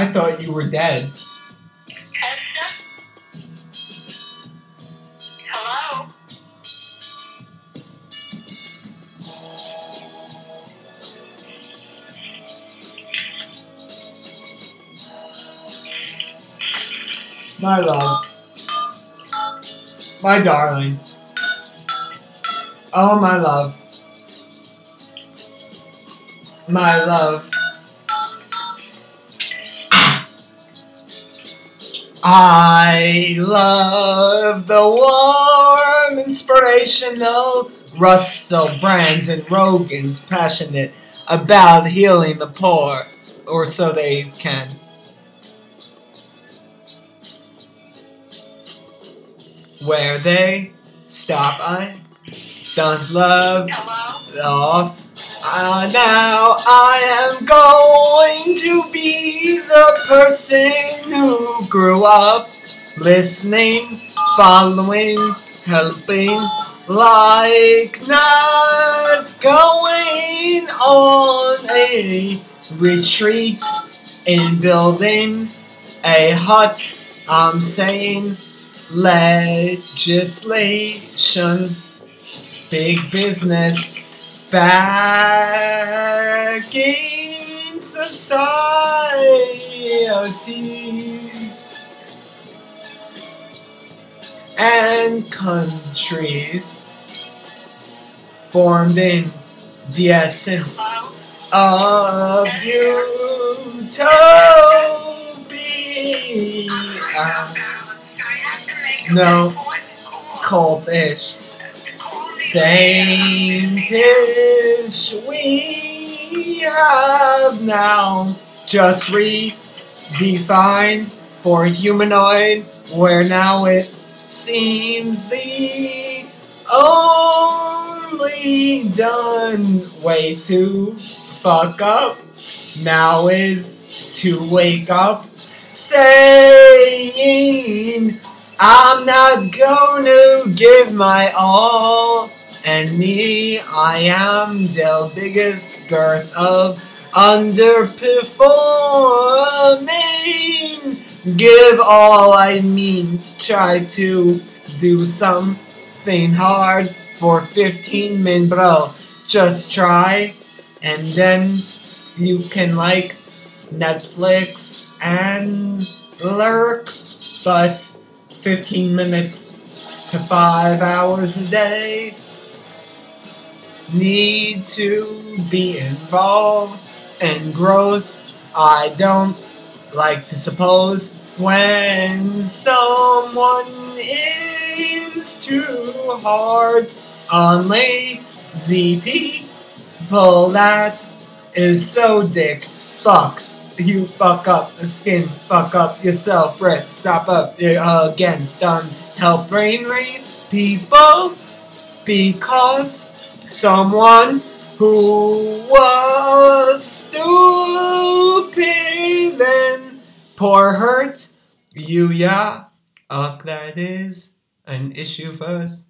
I thought you were dead. Hello? My love. My darling. Oh, my love. My love. I love the warm, inspirational Russell Brands and Rogan's passionate about healing the poor, or so they can. Where they stop, I don't love Hello? off. Uh, now I am going to be the person who grew up listening, following, helping, like not going on a retreat in building a hut. I'm saying legislation, big business, backing societies and countries formed in the essence of utopia. No. Cultish. Same-ish we have now. Just redefined for humanoid where now it seems the only done way to fuck up. Now is to wake up saying I'm not gonna give my all and me I am the biggest girth of underperforming. Give all I mean to try to do something hard for 15 min bro. Just try and then you can like Netflix and lurk. But 15 minutes to 5 hours a day need to be involved in growth. I don't like to suppose when someone is too hard on lazy people that is so dick. Fuck you fuck up the skin fuck up yourself Brett stop up uh, against done. Help brain read people because someone who was stupid and poor hurt you yeah uh, that is an issue first Hello?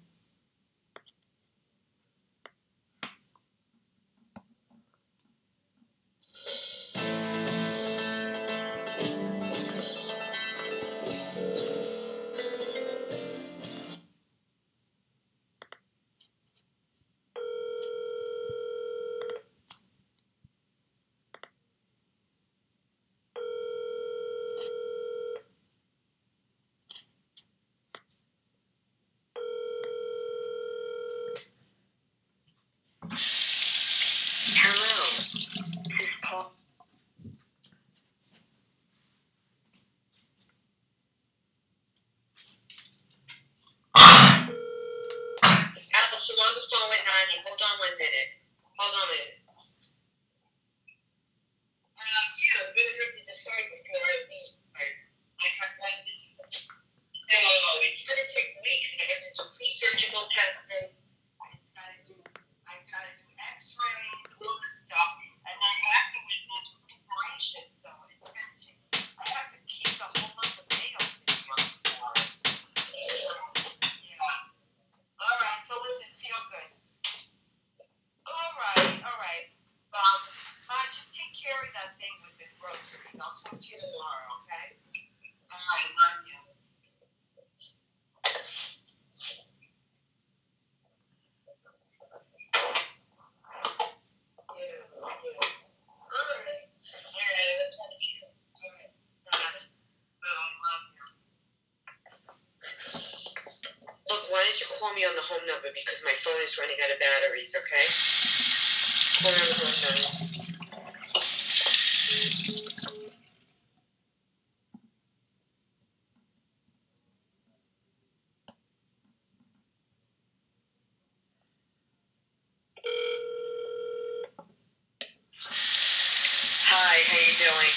Because my phone is running out of batteries, okay? Hold on a second. Hi, how you doing?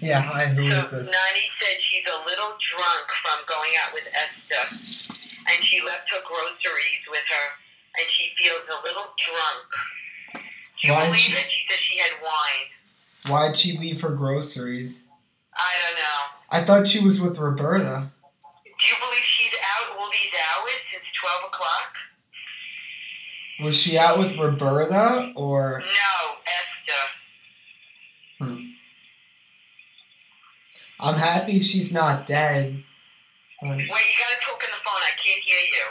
Yeah, hi, who is so, this? Nani said she's a little drunk from going out with Esther, and she left her groceries with her, and she feels a little drunk. Do you Why is believe she- it? She said she had wine. Why'd she leave her groceries? I don't know. I thought she was with Roberta. Do you believe she's out all these hours since 12 o'clock? Was she out with Roberta or No, Esther. Hmm. I'm happy she's not dead. Wait, you gotta talk on the phone. I can't hear you.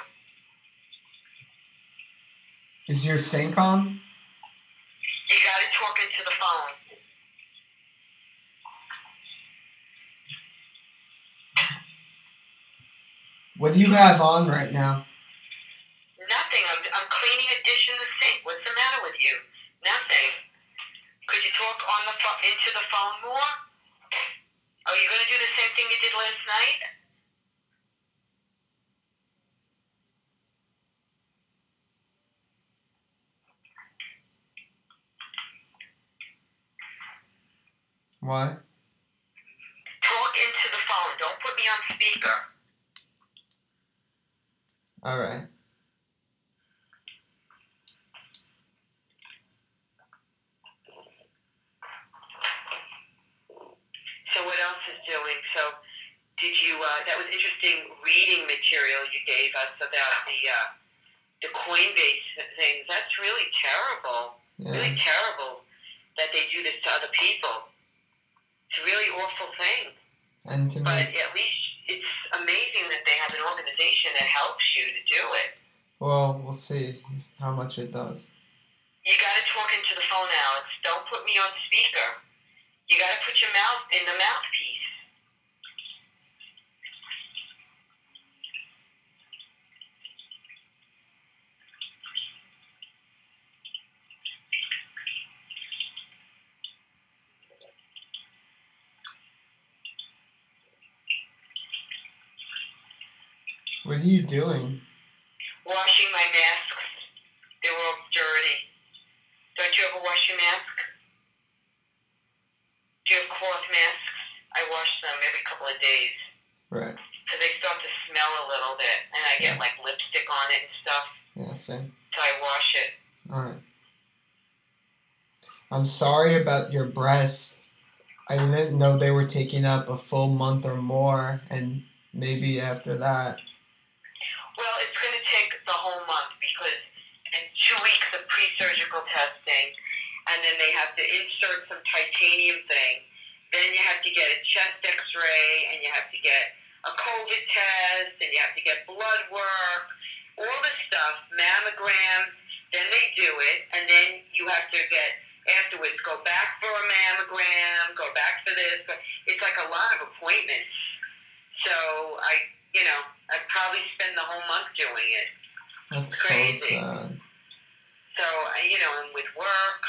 Is your sink on? You gotta talk into the phone. What do you have on right now? Nothing. I'm, I'm cleaning a dish in the sink. What's the matter with you? Nothing. Could you talk on the phone into the phone more? Are you gonna do the same thing you did last night? What? Talk into the phone. Don't put me on speaker. Alright. So what else is doing? So did you? Uh, that was interesting reading material you gave us about the uh, the Coinbase things. That's really terrible. Really terrible that they do this to other people. It's a really awful thing. And to But me, at least it's amazing that they have an organization that helps you to do it. well, we'll see how much it does. You got to talk into the phone, Alex. Don't put me on speaker. You got to put your mouth in the mouthpiece. What are you doing? Washing my masks. They were all dirty. Don't you ever wash your mask? Do you have cloth masks? I wash them every couple of days. Right. Because they start to smell a little bit. And I get like lipstick on it and stuff. Yeah, same. So I wash it. Alright. I'm sorry about your breasts. I didn't know they were taking up a full month or more, and maybe after that. Well, it's going to take the whole month because in two weeks of pre-surgical testing, and then they have to insert some titanium thing. Then you have to get a chest X-ray, and you have to get a COVID test, and you have to get blood work, all this stuff, mammogram. Then they do it, and then you have to get afterwards go back for a mammogram, go back for this. It's like a lot of appointments. So I, you know, I'd probably spend the whole month doing it. That's Crazy. so sad. So, you know, and with work,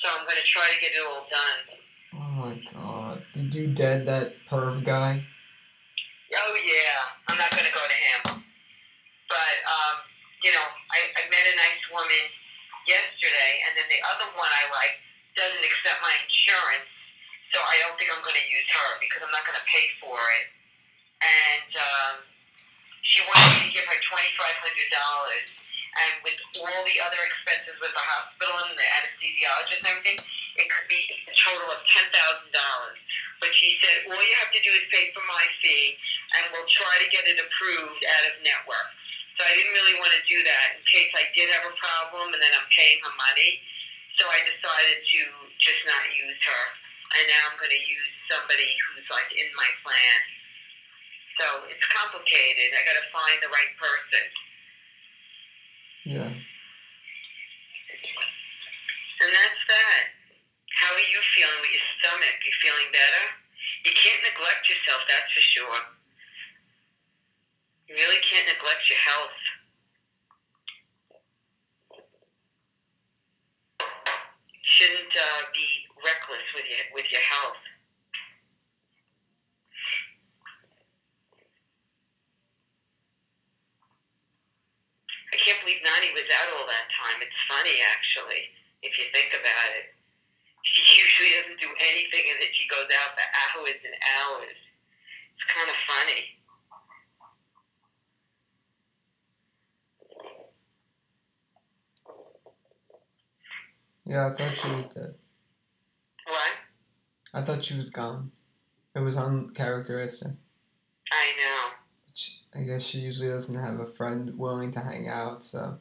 so I'm going to try to get it all done. Oh my god. Did you dead that perv guy? Oh, yeah, I'm not going to go to him. But, um, you know, I, I met a nice woman yesterday, and then the other one I like doesn't accept my insurance, so I don't think I'm going to use her because I'm not going to pay for it. And um, she wanted to give her $2,500. And with all the other expenses with the hospital and the anesthesiologist and everything, it could be a total of $10,000. But she said, all you have to do is pay for my fee, and we'll try to get it approved out of network. So I didn't really want to do that in case I did have a problem and then I'm paying her money. So I decided to just not use her. And now I'm going to use somebody who's like in my plan. So it's complicated. I got to find the right person. Yeah. And that's that. How are you feeling with your stomach? You feeling better? You can't neglect yourself, that's for sure. You really can't neglect your health. You shouldn't uh, be reckless with your with your health. I can't believe Nani was out all that time. It's funny, actually, if you think about it. She usually doesn't do anything, and then she goes out for hours and hours. It's kind of funny. Yeah, I thought she was dead. What? I thought she was gone. It was uncharacteristic. I know. I guess she usually doesn't have a friend willing to hang out, so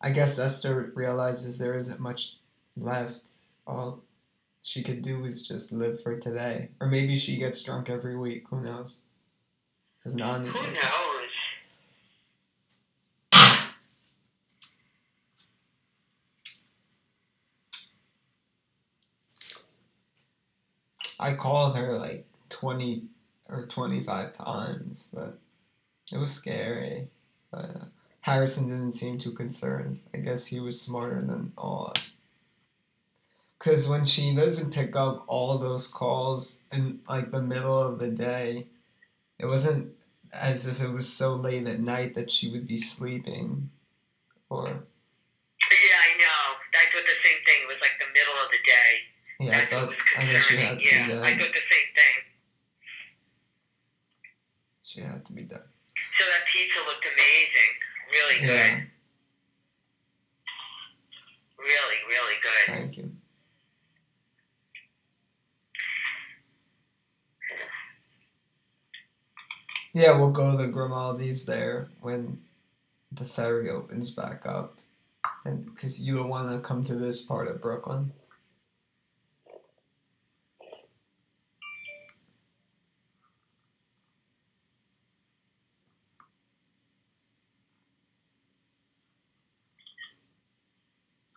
I guess Esther realizes there isn't much left. All she could do is just live for today. Or maybe she gets drunk every week, who knows? Who knows? I called her like 20 or 25 times, but it was scary. But uh, Harrison didn't seem too concerned. I guess he was smarter than all us. Because when she doesn't pick up all those calls in like the middle of the day, it wasn't as if it was so late at night that she would be sleeping. Or, Yeah, I know. I thought the same thing. It was like the middle of the day. yeah, I That's what thought, I thought she had to yeah, be I dead. thought the same thing. She had to be dead. Pizza looked amazing. Really Yeah, good. Really, really good. thank you. Yeah, we'll go to Grimaldi's there when the ferry opens back up, and because you don't want to come to this part of Brooklyn.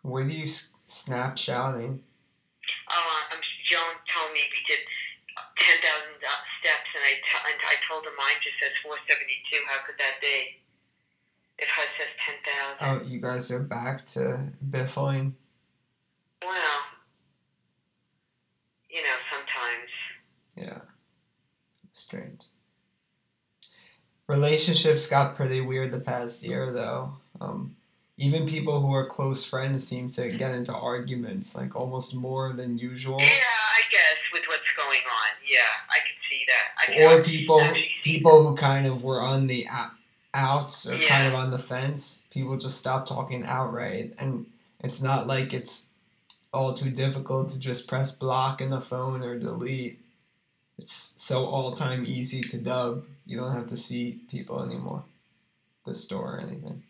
Where do you snap shouting? Oh, um, Joan told me we did 10,000 steps, and I, t- and I told her mine just says 472. How could that be? If hers says 10,000. Oh, you guys are back to biffling. Well, you know, sometimes. Yeah. Strange. Relationships got pretty weird the past year, though. Um, even people who are close friends seem to get into arguments, like almost more than usual. Yeah, I guess with what's going on. Yeah, I can see that. I Or people, people who kind of were on the ou- outs or kind of on the fence. People just stop talking outright, and it's not like it's all too difficult to just press block in the phone or delete. It's so all time easy to dub. You don't have to see people anymore. The store or anything.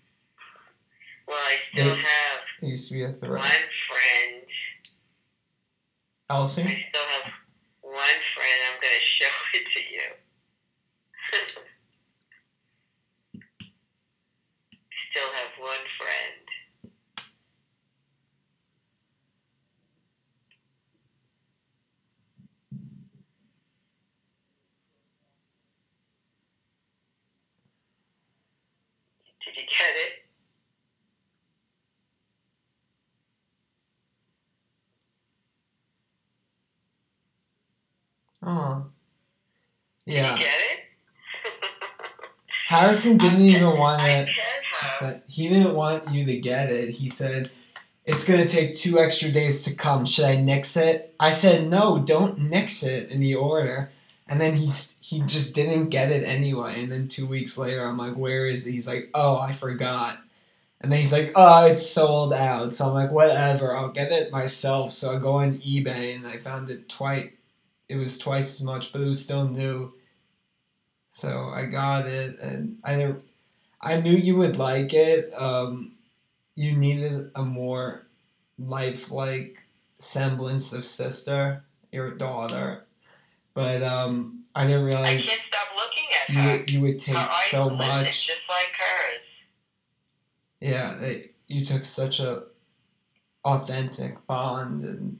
Well, I still They- have It used to be a one friend. Elsie? I still have one friend. I'm going to show it to you. still have one friend. Did you get it? Oh. Did Yeah. you get it? Harrison didn't even want it. He said he didn't want you to get it. He said it's gonna take two extra days to come. Should I nix it? I said no, don't nix it in the order. And then he's he just didn't get it anyway. And then two weeks later, I'm like, where is it? He's like, oh, I forgot. And then he's like, oh, it's sold out. So I'm like, whatever, I'll get it myself. So I go on eBay and I found it twice. It was twice as much, but it was still new. So I got it, and I I knew you would like it. Um, you needed a more lifelike semblance of sister, your daughter. But um, I didn't I realize can't stop looking at you you would take so much. just like hers. Yeah, you took such a authentic bond and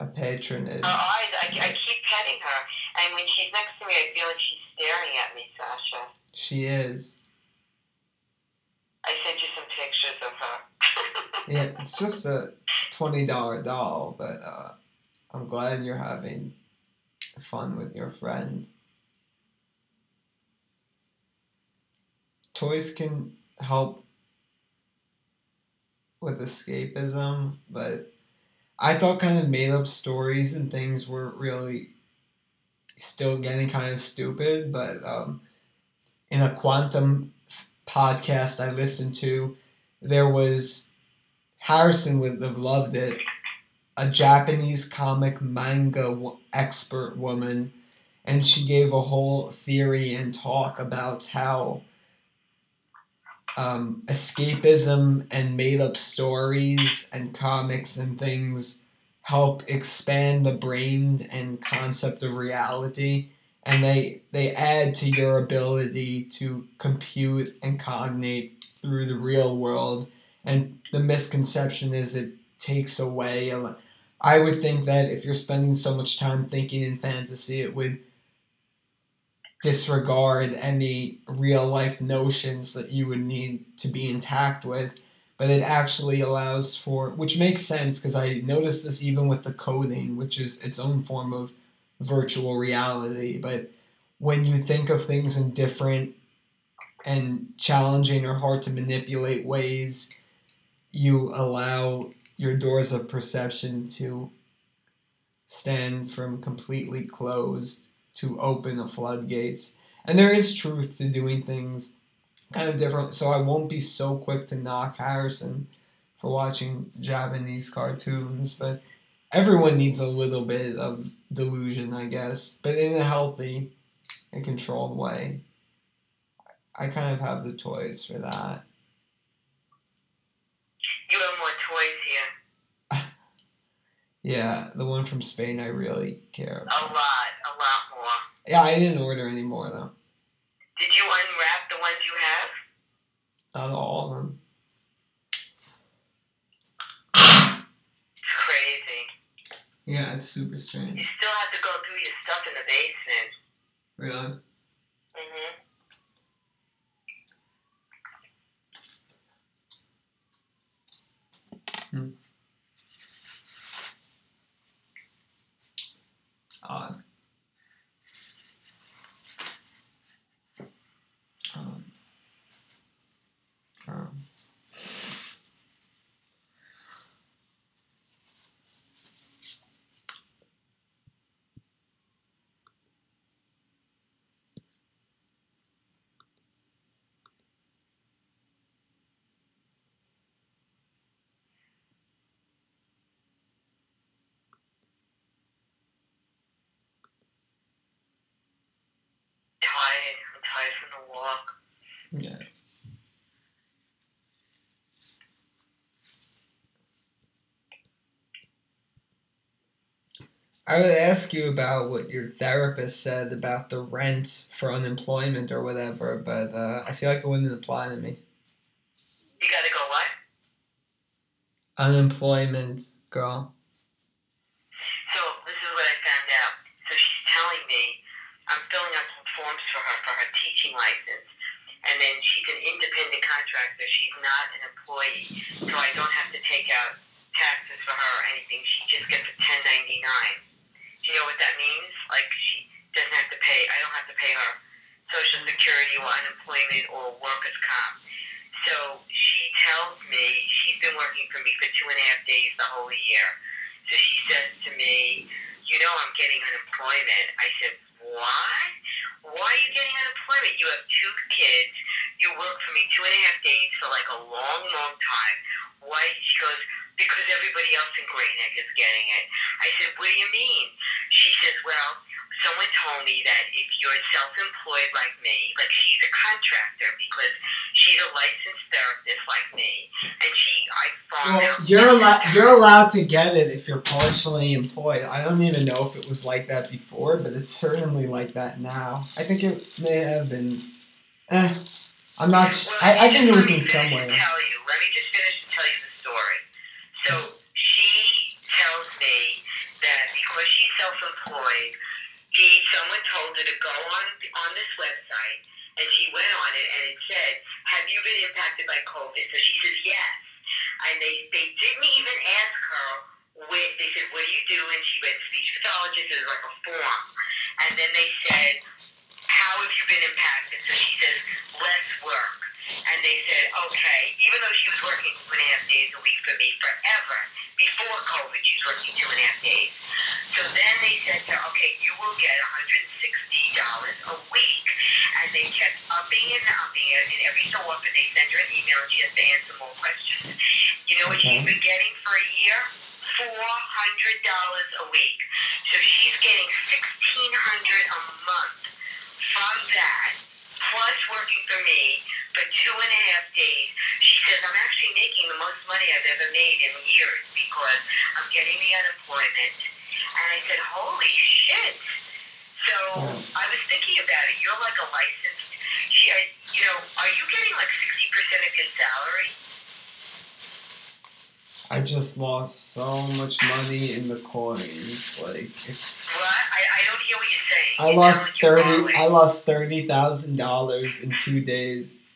a patronage. Her eyes, I, I keep petting her, and when she's next to me, I feel like she's staring at me, Sasha. She is. I sent you some pictures of her. Yeah, it's just a twenty dollar doll, but uh, I'm glad you're having fun with your friend. Toys can help with escapism, but I thought kind of made up stories and things were really still getting kind of stupid. But um, in a quantum podcast I listened to, there was Harrison would have loved it. A Japanese comic manga expert woman, and she gave a whole theory and talk about how um, escapism and made up stories and comics and things help expand the brain and concept of reality. And they they add to your ability to compute and cognate through the real world. And the misconception is it takes away i would think that if you're spending so much time thinking in fantasy it would disregard any real life notions that you would need to be intact with but it actually allows for which makes sense because i noticed this even with the coding which is its own form of virtual reality but when you think of things in different and challenging or hard to manipulate ways you allow your doors of perception to stand from completely closed to open the floodgates. And there is truth to doing things kind of different. So I won't be so quick to knock Harrison for watching Japanese cartoons, but everyone needs a little bit of delusion, I guess, but in a healthy and controlled way. I kind of have the toys for that. You have more toys here. Yeah, the one from Spain I really care about. A lot, a lot more. Yeah, I didn't order any more though. Did you unwrap the ones you have? Not all of them. It's crazy. Yeah, it's super strange. You still have to go through your stuff in the basement. Really? Mm-hmm. Odd. Um, um, Tired. I'm tired from the walk. yeah. I would ask you about what your therapist said about the rent for unemployment or whatever, but uh, I feel like it wouldn't apply to me. You gotta go what? Unemployment, girl. So this is what I found out. So she's telling me I'm filling out some forms for her for her teaching license, and then she's an independent contractor. She's not an employee, so I don't have to take out taxes for her or anything. She just gets a 1099. You know what that means? Like she doesn't have to pay. I don't have to pay her Social Security or unemployment or workers' comp. So she tells me she's been working for me for two and a half days the whole year. So she says to me, You know, I'm getting unemployment. I said, What? Why are you getting unemployment? You have two kids. You work for me two and a half days for like a long, long time. Why? She goes, Because everybody else in Great Neck is getting it. I said, What do you mean? She says, Well, someone told me that if you're self employed like me, like she's a contractor because she's a licensed therapist like me, and she, I found Well, out. you're allowed you're allowed to get it if you're partially employed. I don't even know if it was like that before, but it's certainly like that now. I think it may have been. Eh, I'm not. Well, I, I think it was in some way. Tell you. Let me just finish and tell you the story. So she tells me that because she's self-employed, he someone told her to go on on this website, and she went on it, and it said, "Have you been impacted by COVID?" So she says, "Yes." and they they didn't even ask her. Where, they said, "What do you do?" And she went to speech pathologist. It was like a form, and then they said, "How have you been impacted?" So she says, "Less work." And they said, "Okay." Even though she was working two and a half days a week for me forever before COVID, she was working two and a half days. So then they said to her, "Okay, you will get $160 a week." And they kept upping and upping it, and every so often they send her an email, and she has to answer more questions. You know what she's mm-hmm. been getting for a year? Four hundred dollars a week. So she's getting sixteen hundred a month from that, plus working for me for two and a half days. She says I'm actually making the most money I've ever made in years because I'm getting the unemployment. And I said, holy shit. So I was thinking about it. You're like a licensed. She, I- you know, are you getting like sixty percent of your salary? I just lost so much money in the coins. Like it's What? I, I don't hear what you're saying. I You lost sound like you're thirty. I lost thirty thousand dollars in two days.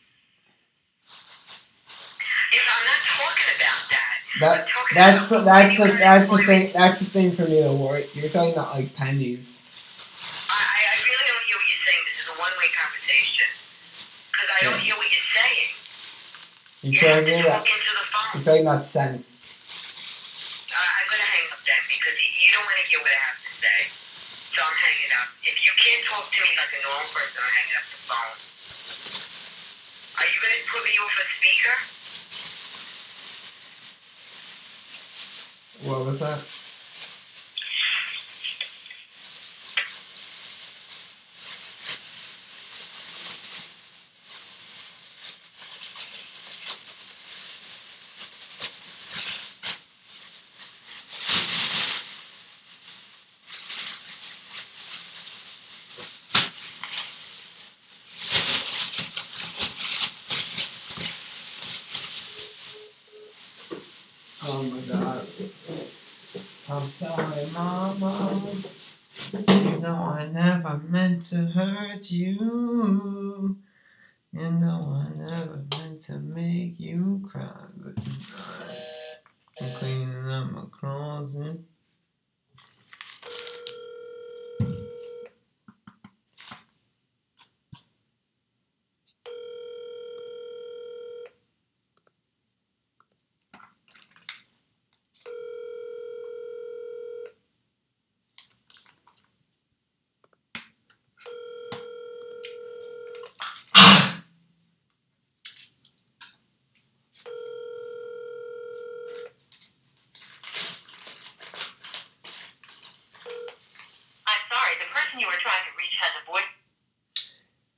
If I'm not talking about that. That I'm talking that's about that's regular that's employment. thing that's a thing for me to worry. You're talking about like pennies. I, I really don't hear what you're saying. This is a one-way conversation. Because I don't Yeah. hear what you're saying. You're You talking to about talk into the phone. you're talking about cents. Uh, I'm going to hang up then because you, you don't want to hear what I have to say. So I'm hanging up. If you can't talk to me like a normal person, I'm hanging up the phone. Are you going to put me off a speaker? What was that? Oh my god. I'm sorry, Mama. You know I never meant to hurt you. You know I never meant to make you cry, but tonight I'm cleaning up my closet. I'm sorry. The person you were trying to reach has a voice.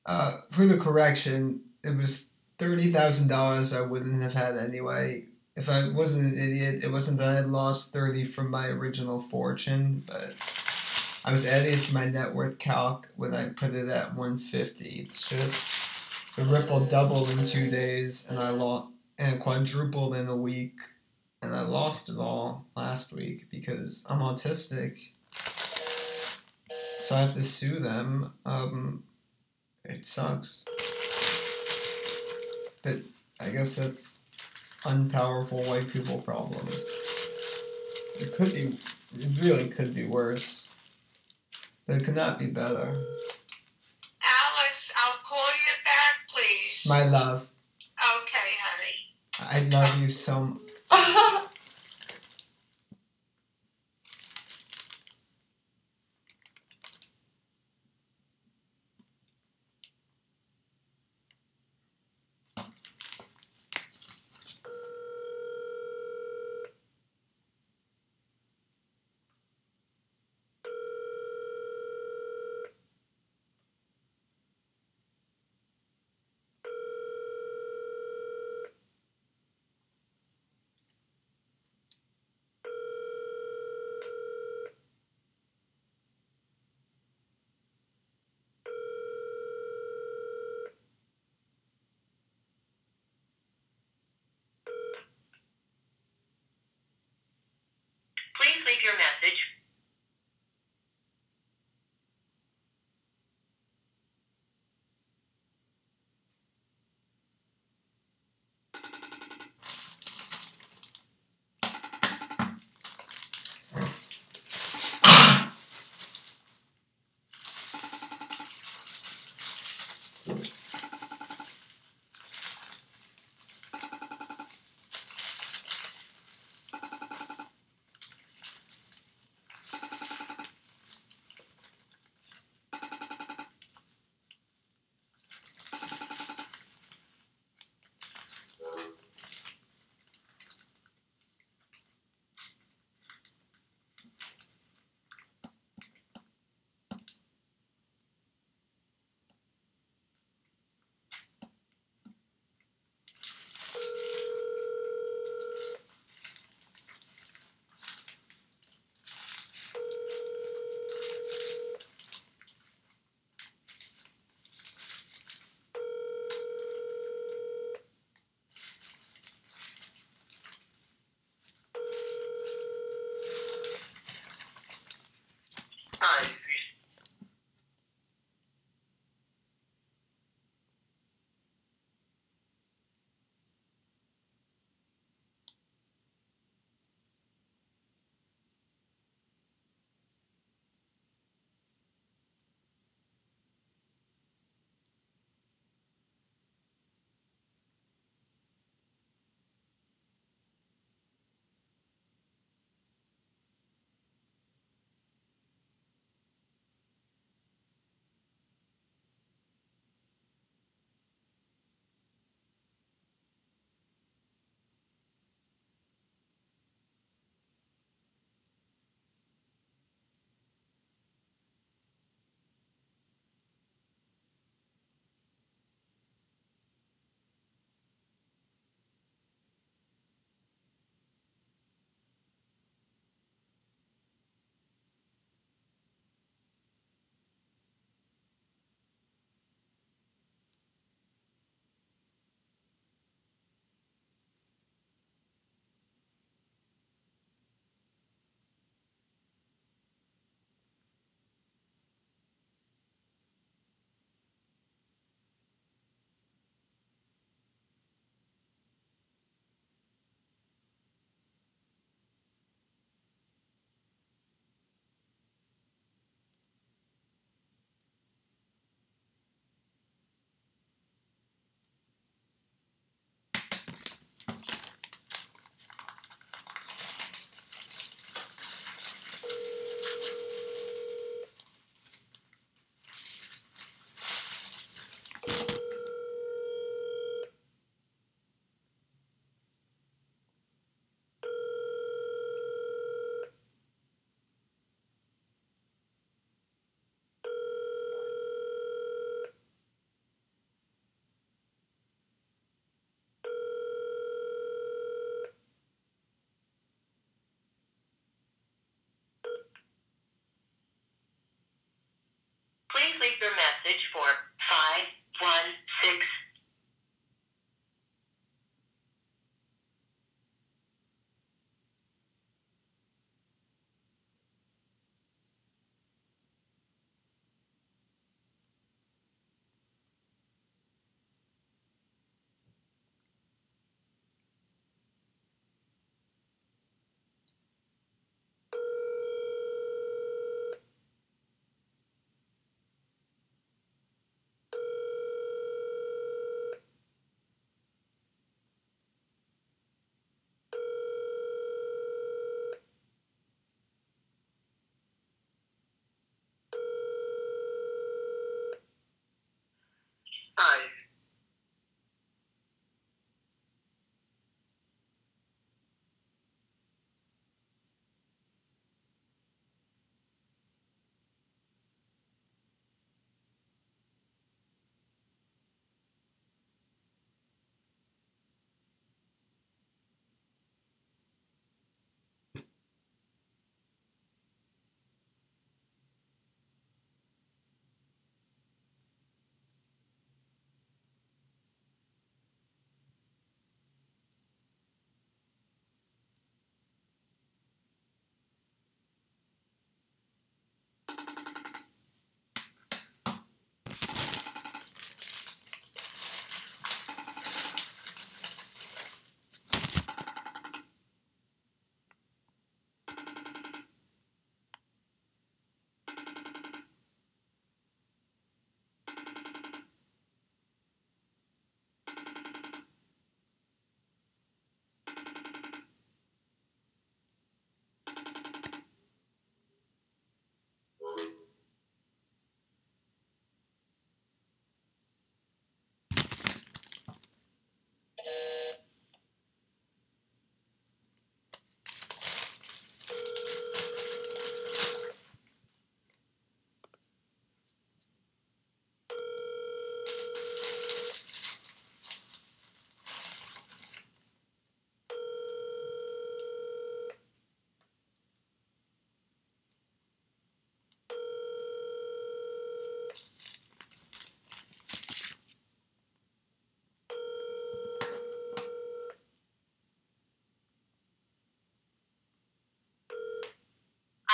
Uh, for the correction, it was thirty thousand dollars I wouldn't have had anyway. If I wasn't an idiot, it wasn't that I had lost thirty from my original fortune, but I was adding it to my net worth calc when I put it at one fifty. It's just the ripple doubled in two days, and I lost and quadrupled in a week, and I lost it all last week because I'm autistic. So I have to sue them. Um, it sucks. But I guess that's unpowerful white people problems. It could be, it really could be worse. But it could not be better. Alex, I'll call you back, please. My love, okay, honey. I love you so much. time. please leave your message for five one six. Hi.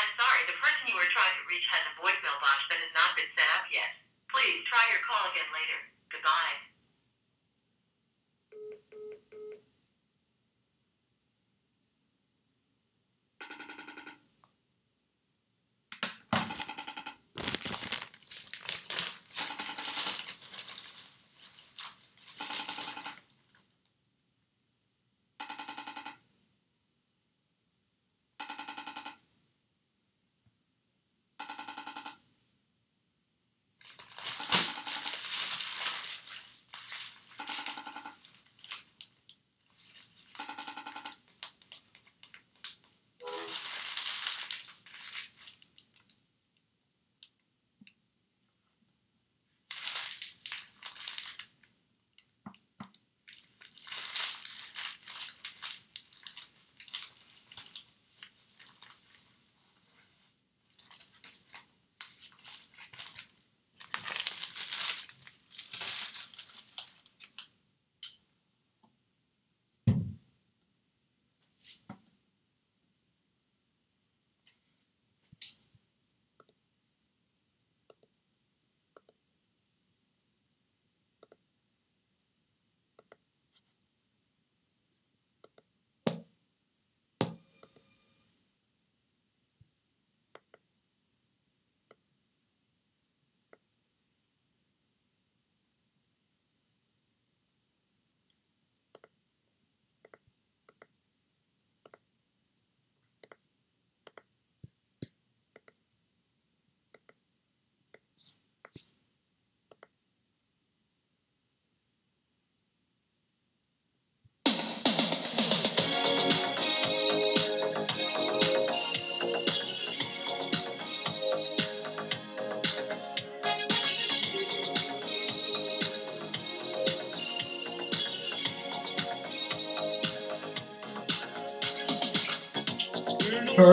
I'm sorry, the person you were trying to reach has a voicemail box that has not been set up yet. Please try your call again later. Goodbye.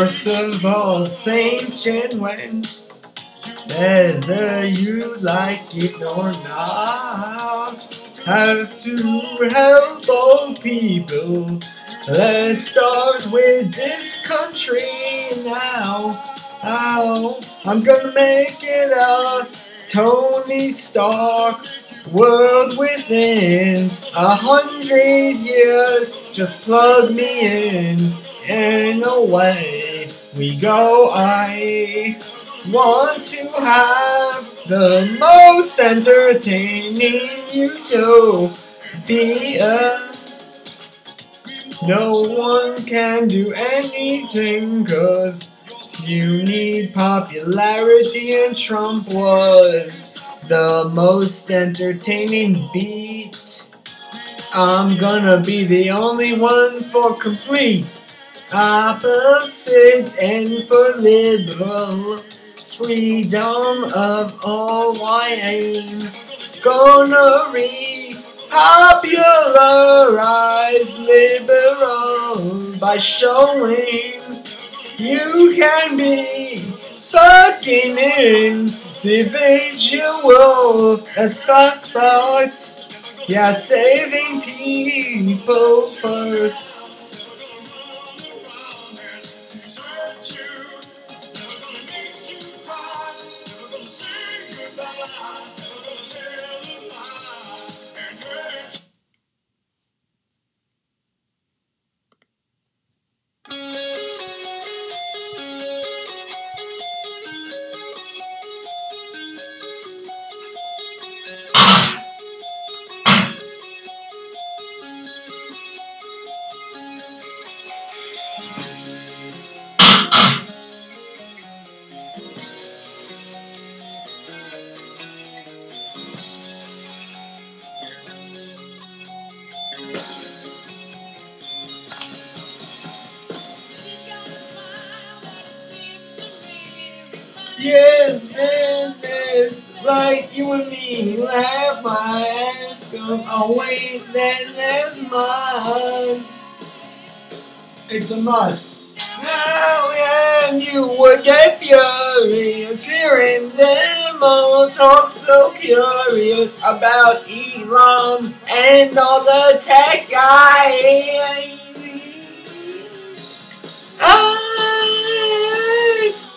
First of all, Saint Chen Wen. Whether you like it or not, have to help all people. Let's start with this country now. Ow, I'm gonna make it a Tony Stark world within a hundred years. Just plug me in, and away we go. I want to have the most entertaining you to be a no one can do anything cause you need popularity and Trump was the most entertaining beat. I'm gonna be the only one for complete opposite and for liberal freedom of all I aim. Gonna repopularize liberal by showing you can be sucking in individual as fuck but yeah saving people first you have my ass come away, then there's Mars. It's a must. Now and you would get furious hearing them all talk so curious about Elon and all the tech guys. I,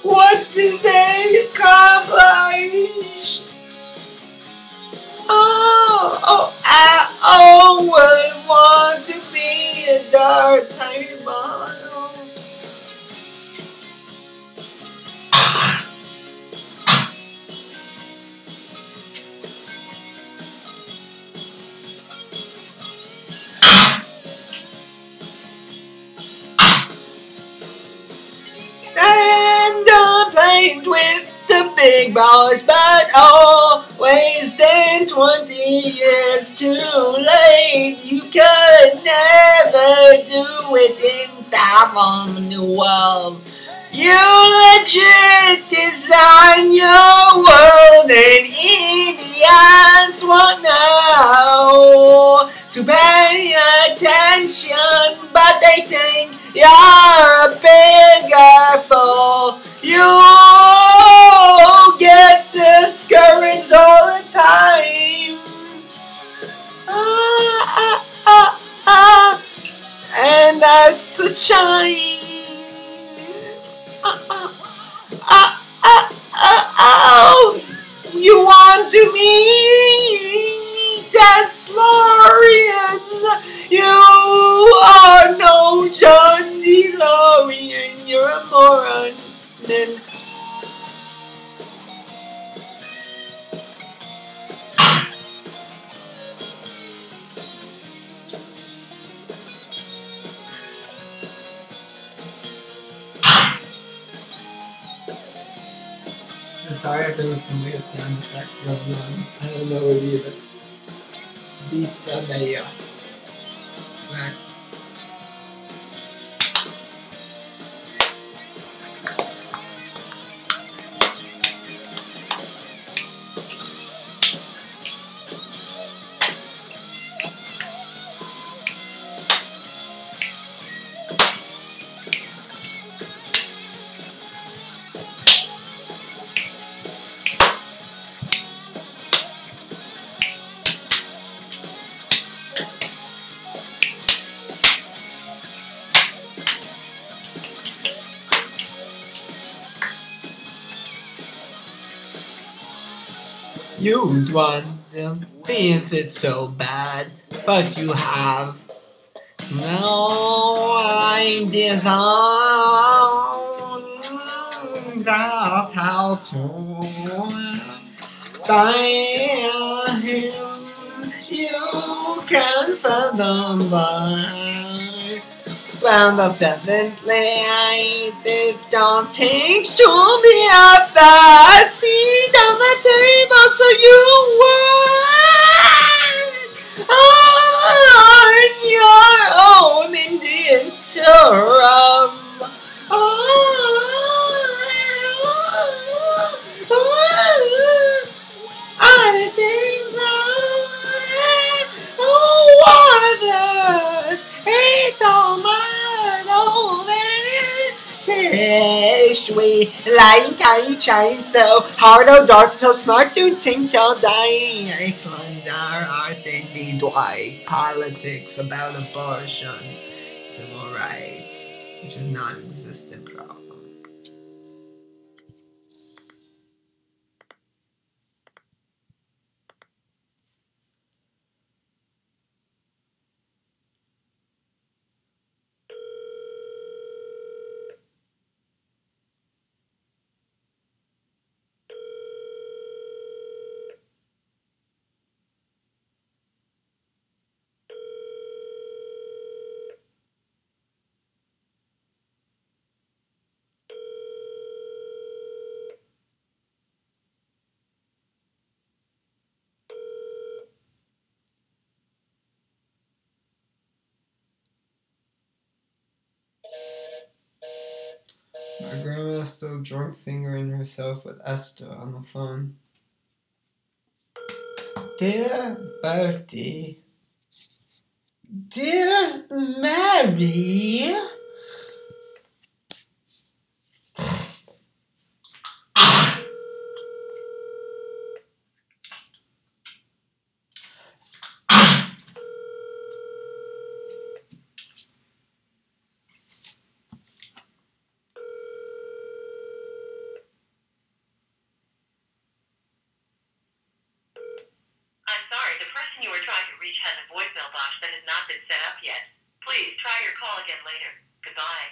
what did they accomplish? Oh, oh, I always want to be a dark model. And I'm playing with big boys, but always then 20 years too late. You could never do it in Fathom New World. You legit design your world, and idiots want now to pay attention, but they think you're a bigger fool. You chime. Ah, ah, ah, ah, ah, ah. You want to be Teslarian. You are no John DeLorean. You're a moron. Sorry if there was some weird sound effects going on. I don't know it either. Beats a mayo. Right. You'd wonder, being it so bad, but you have no idea of how to him. You can find fathom by round of definitely it don't take to the seat on the table so you work on your own in the interim. I oh, it's all that Fish, we lying tiny shine so hard, oh dark, so smart, do think till die. I plunder our thinking dry politics about abortion, civil rights, which is non-existent My grandma still drunk fingering herself with Esther on the phone. Dear Bertie, Dear Mary, I'm sorry, the person you were trying to reach has a voicemail box that has not been set up yet. Please try your call again later. Goodbye.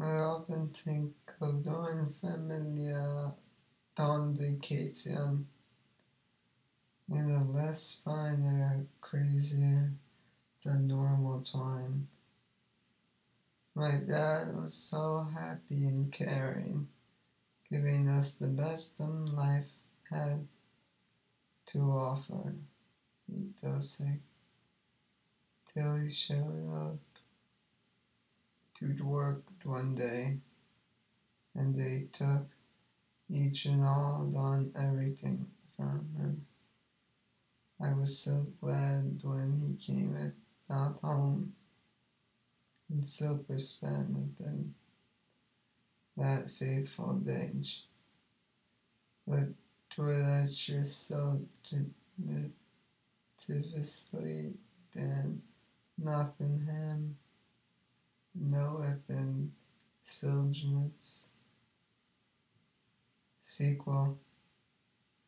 I often think of doing familia on vacation in a less finer, crazier than normal time. My dad was so happy and caring, giving us the best um, life had to offer. He dosing till he showed up to work one day, and they took each and all done everything from him. I was so glad when he came at, out home and silver spent in that faithful days. But twilit your so definitively then nothing him knoweth in Silgenitz sequel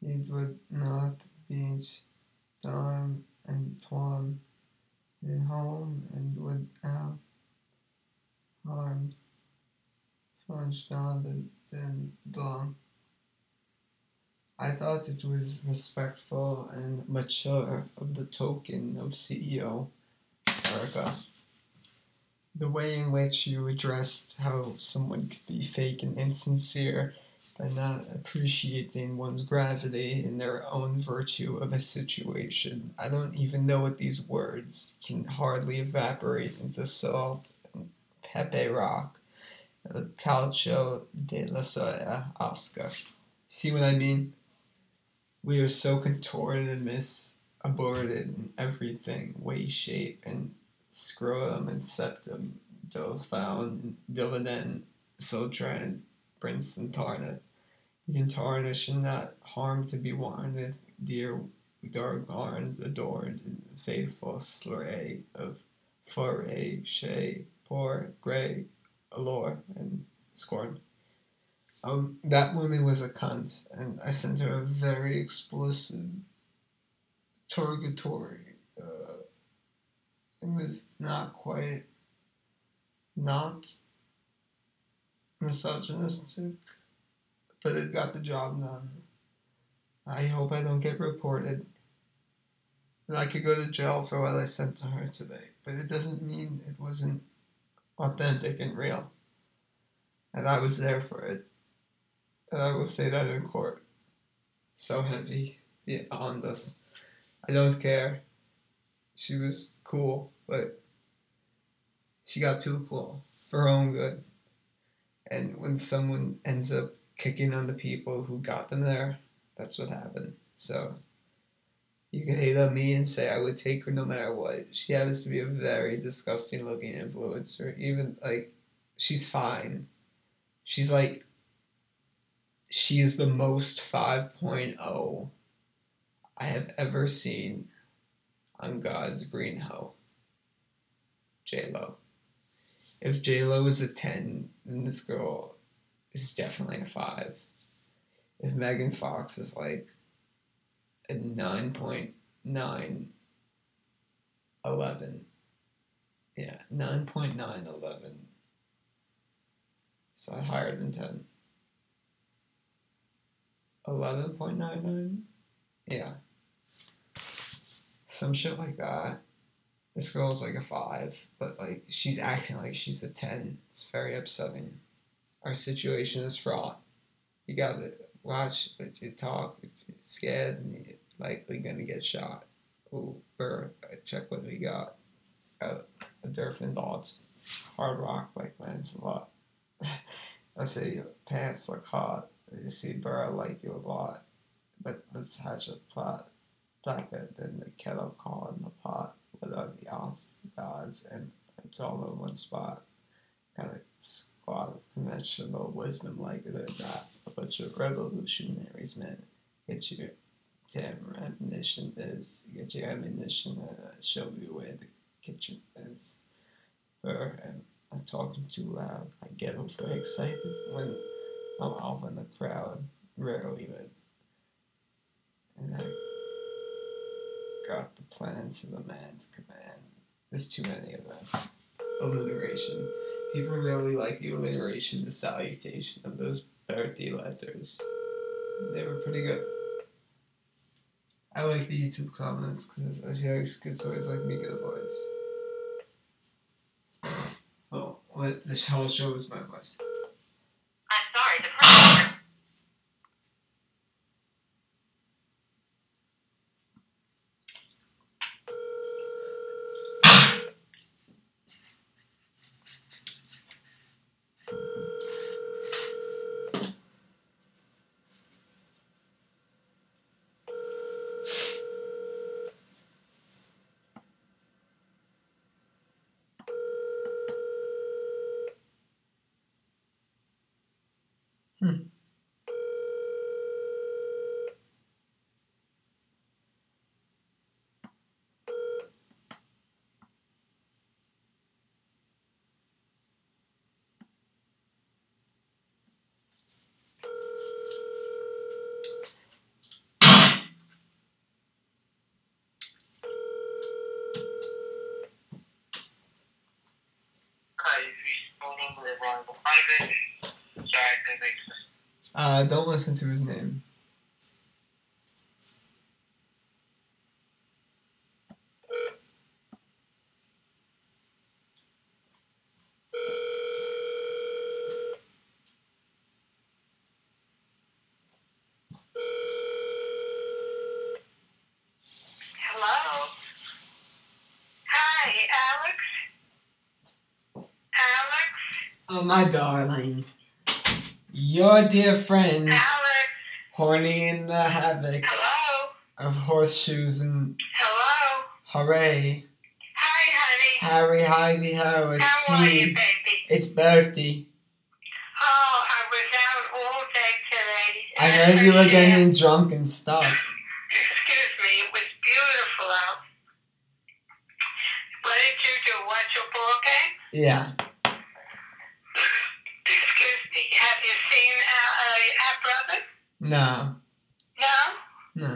it would not beach storm and torm in home and without harm plunged on the then dawn. I thought it was respectful and mature of the token of CEO Erica. The way in which you addressed how someone could be fake and insincere by not appreciating one's gravity in their own virtue of a situation. I don't even know what these words can hardly evaporate into salt and pepe rock. El calcio de la soya, Oscar. See what I mean? We are so contorted and misaborted in everything, way, shape, and scrotum and septum, those found dividend, Sotran, Princeton tarnet. You can tarnish and not harm to be warranted, dear adored in the faithful slay of foray, shay, poor, grey, Allure and Scorn. Um, that woman was a cunt, and I sent her a very explicit interrogatory. Uh, it was not quite not misogynistic, but it got the job done. I hope I don't get reported. And I could go to jail for what I sent to her today, but it doesn't mean it wasn't authentic and real. And I was there for it. And I will say that in court. So heavy yeah, on this. I don't care. She was cool, but she got too cool for her own good. And when someone ends up kicking on the people who got them there, that's what happened. So you can hate on me and say I would take her no matter what. She happens to be a very disgusting looking influencer. Even like she's fine. She's like she is the most 5.0 I have ever seen on God's green hoe. J Lo. If J Lo is a 10, then this girl is definitely a 5. If Megan Fox is like a 9.9 11. Yeah, 9.9 11. So higher than 10. 11.99? Yeah. Some shit like that. This girl's like a 5, but like she's acting like she's a 10. It's very upsetting. Our situation is fraught. You gotta watch what you talk. If you're scared, you're likely gonna get shot. Ooh, or uh, check what we got. A Durfin Dots. Hard rock like Lancelot. Let's say your pants look hot. You see, Burr, I like you a lot. But let's hatch a plot. Blacker than the kettle calling the pot. Are the odds, gods, and it's all in one spot. Got a squad of conventional wisdom like or not. A bunch of revolutionaries, man. Get your damn ammunition is. Get your ammunition and uh, show me where the kitchen is. Burr, and I'm talking too loud. I get over excited when I'm off in the crowd. Rarely even. And I got the plans of the man's command. There's too many of them. Alliteration. People really like the alliteration, the salutation of those Bertie letters. They were pretty good. I like the YouTube comments because I feel like schizoids like me get a voice. Oh, what the whole show was my voice. I'm sorry, the person. Hi, if I. Uh, don't listen to his name. Hello? Hi, Alex? Alex? Oh, my darling. Your dear friends, Alex? horny in the havoc Hello? of horseshoes and Hello? hooray. Hi, honey. Harry, Heidi, how it's How are you, baby? It's Bertie. Oh, I was out all day today. I heard you were getting drunk and stuff. Excuse me, it was beautiful out. What did you do? Watch a ball game? Yeah. No, No? no.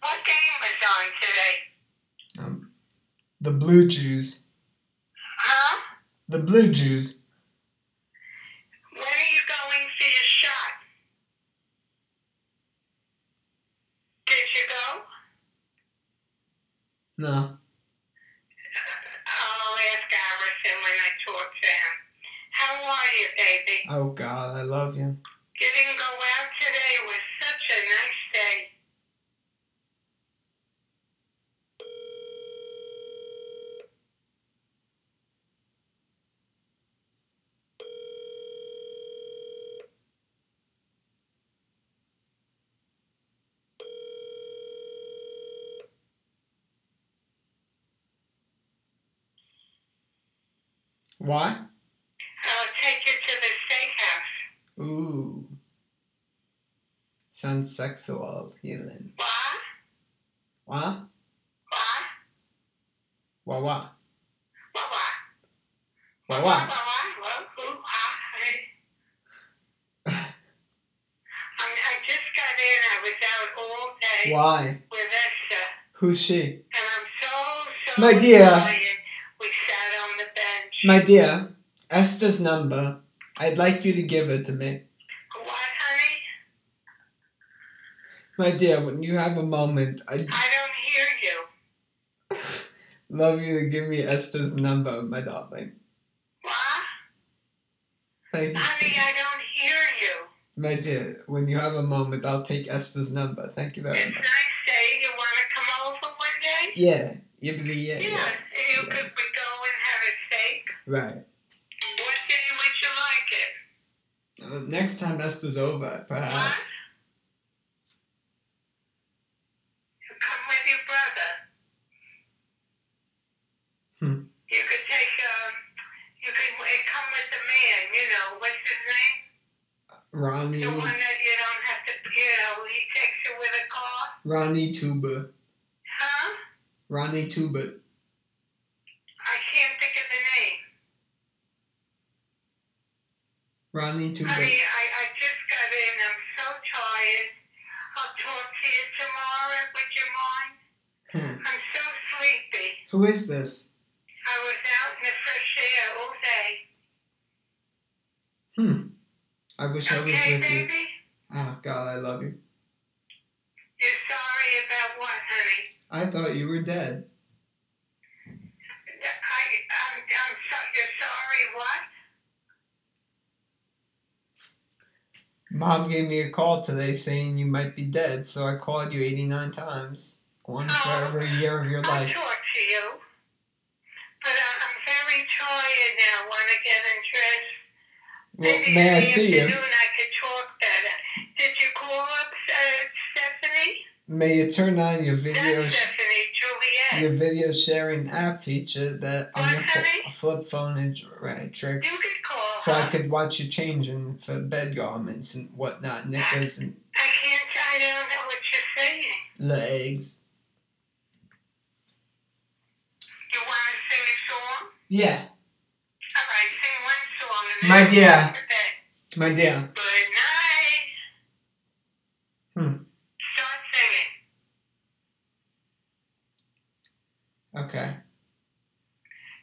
What game was on today? Um, the Blue Jews. Huh? The Blue Jews. When are you going for your shot? Did you go? No. I'll ask Harrison when I talk to him. How are you, baby? Oh God, I love you. She? and I'm so so My dear. tired. We sat on the bench. My dear, Esther's number. I'd like you to give it to me. what, honey? My dear, when you have a moment, I'd I don't hear you. love you to give me Esther's number, my darling. What? Thank you. Honey, I don't hear you. My dear, when you have a moment, I'll take Esther's number. Thank you very It's much. Yeah, yibbly yeah, Yeah. yeah. You could we go and have a steak. Right. What day would you like it? Uh, next time Esther's over, perhaps. You come with your brother. Hmm. You could take um. You could uh, come with the man. You know what's his name? Ronnie, The one that you don't have to. You know he takes you with a car. Ronnie Tuber, Huh? Ronnie Tuber. I can't think of the name. Ronnie Tuber. Honey, I, I just got in. I'm so tired. I'll talk to you tomorrow. Would you mind? Hmm. I'm so sleepy. Who is this? I was out in the fresh air all day. Hmm. I wish I was Okay, with you. baby? Oh God, I love you. You're sorry about what, honey? I thought you were dead. I, I'm, I'm so, you're sorry what? Mom gave me a call today saying you might be dead, so I called you 89 times. One for Oh. every year of your life. I'll life. talk to you. But I'm very tired now. Want to get undressed? Well, Maybe may in I see you? I could talk better. Did you call up uh, Stephanie? May you turn on your video your video sharing app feature that on your fl- flip phone and right You tricks, call so I could watch you changing for bed garments and whatnot, knickers and I can't. I don't know what you're saying. legs. You want to sing a song? Yeah, All right, sing one song and then My dear. go to bed. my dear. Good night. Hmm. Start singing. Okay,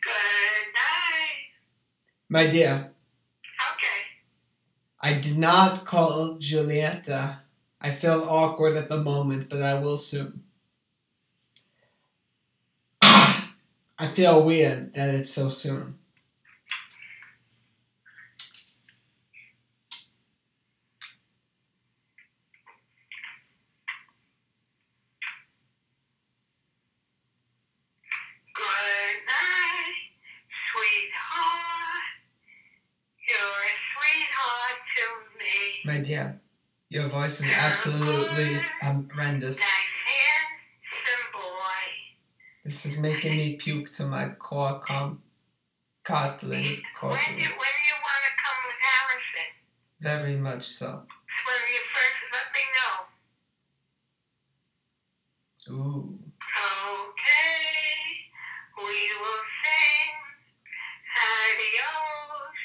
Good night. my dear. Okay. I did not call Julieta. I feel awkward at the moment, but I will soon. I feel weird that it's so soon. Good night, sweetheart. You're a sweetheart to me. My dear, your voice is absolutely horrendous. Nice handsome boy. This is making me puke to my core com Kotlin When do, when do you want to come with Harrison? Very much so. When you first let me know. Ooh. Okay, we will sing adios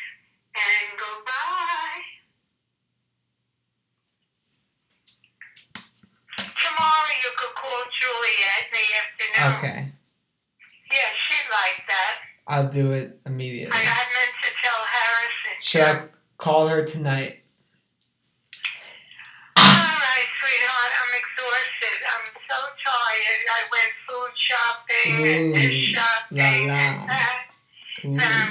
and goodbye. Juliet in the afternoon. Okay. Yeah, she'd like that. I'll do it I, immediately. I meant to tell Harrison. Should I call her tonight? All right, sweetheart. I'm exhausted. I'm so tired. I went food shopping and this shopping la and la. that. And I'm Ooh. so tired.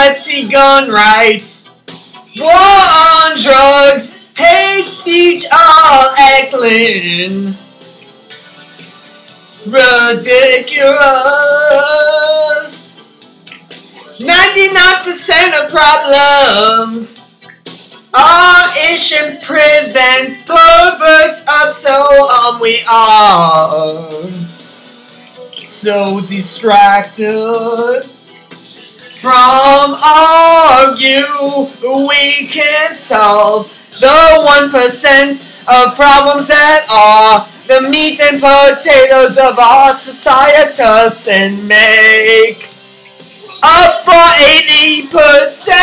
Let's See Gun Rights. War on drugs. Hate speech all Eklund. Ridiculous. 99% of problems are ish and prison. Perverts are so um we are so distracted from all of you, we can't solve the one percent of problems that are the meat and potatoes of our society and make up for 80%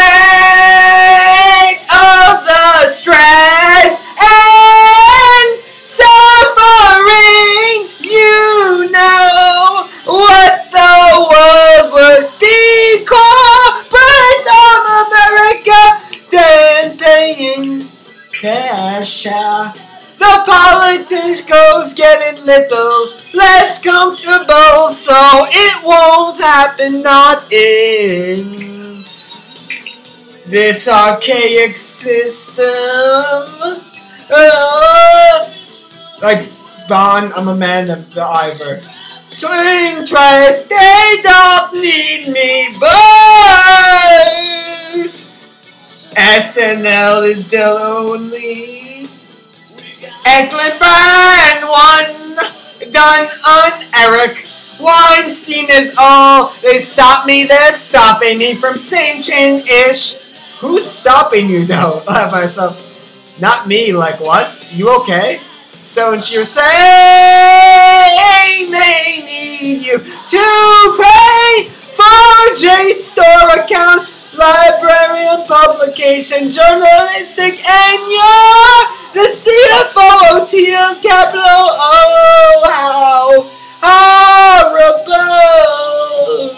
of the stress and suffering. You know what the world would cash. The politicals getting little less comfortable, so it won't happen. Not in this archaic system. Uh, like Don, I'm a man of the Ivor. To interest, they don't need me, but SNL is the only Eklund Brand one done on Eric Weinstein is all they stop me. They're stopping me from saying change ish. Who's stopping you though? I have myself. Not me. Like what? You okay? So and you're saying they need you to pay for Jade's store account, librarian, publication, journalistic, and you're the CFO of TL Capital. Oh, how horrible!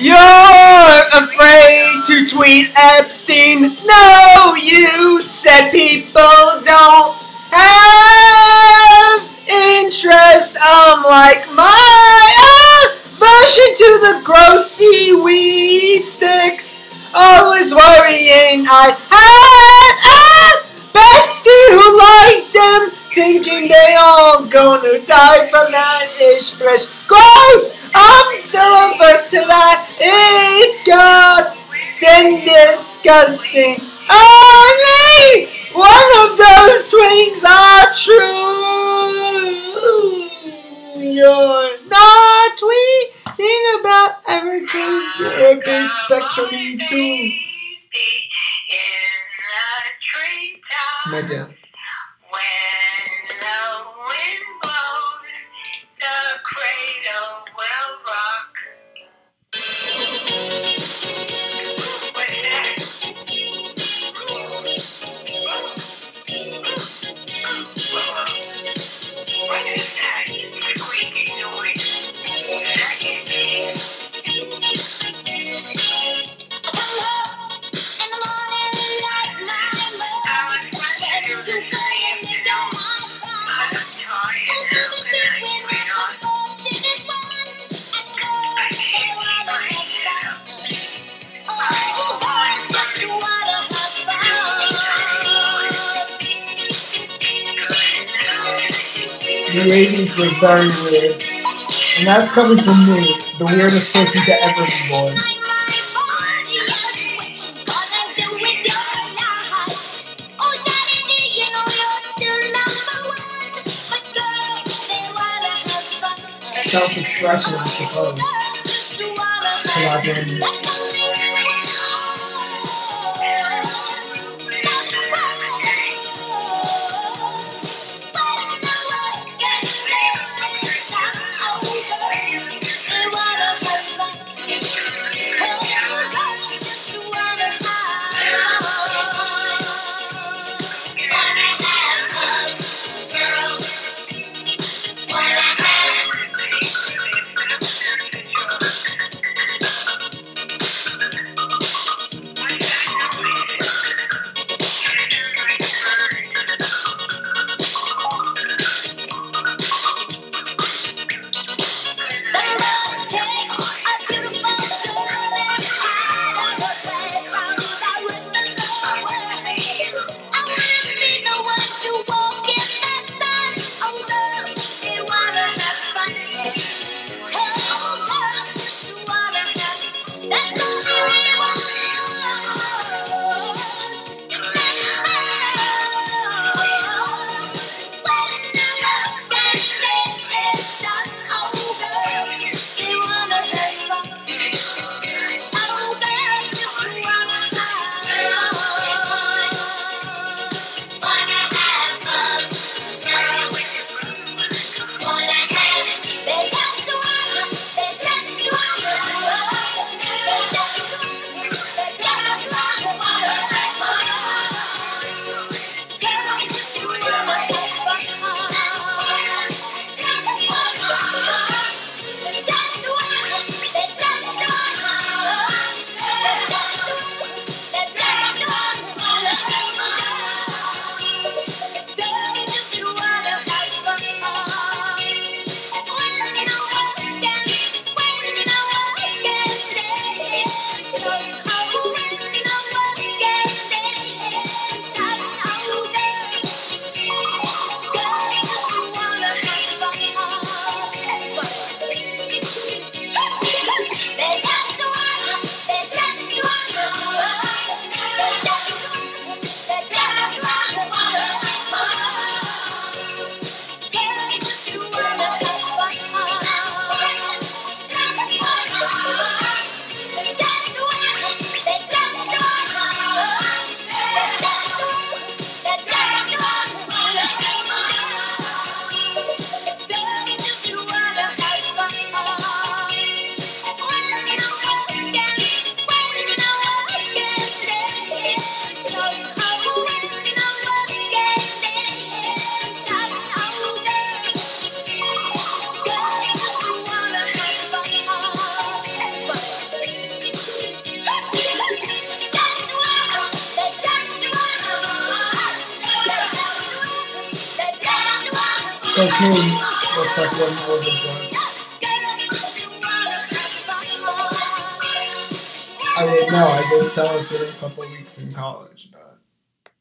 You're afraid to tweet Epstein. No, you said people don't have interest. I'm like my ah, aversion to the gross seaweed sticks. Always worrying I had a bestie who liked them, thinking they all gonna die from that ish fresh. Gross! I'm still averse to that. It's got then disgusting. Only one of those twins are true. You're not tweeting about Erica's. You're a big spectrum too. My dear. When the wind blows, the cradle will rock. The 80s were very weird. And that's coming from me, the weirdest person to ever be born. Self-expression, I suppose. Collaborating.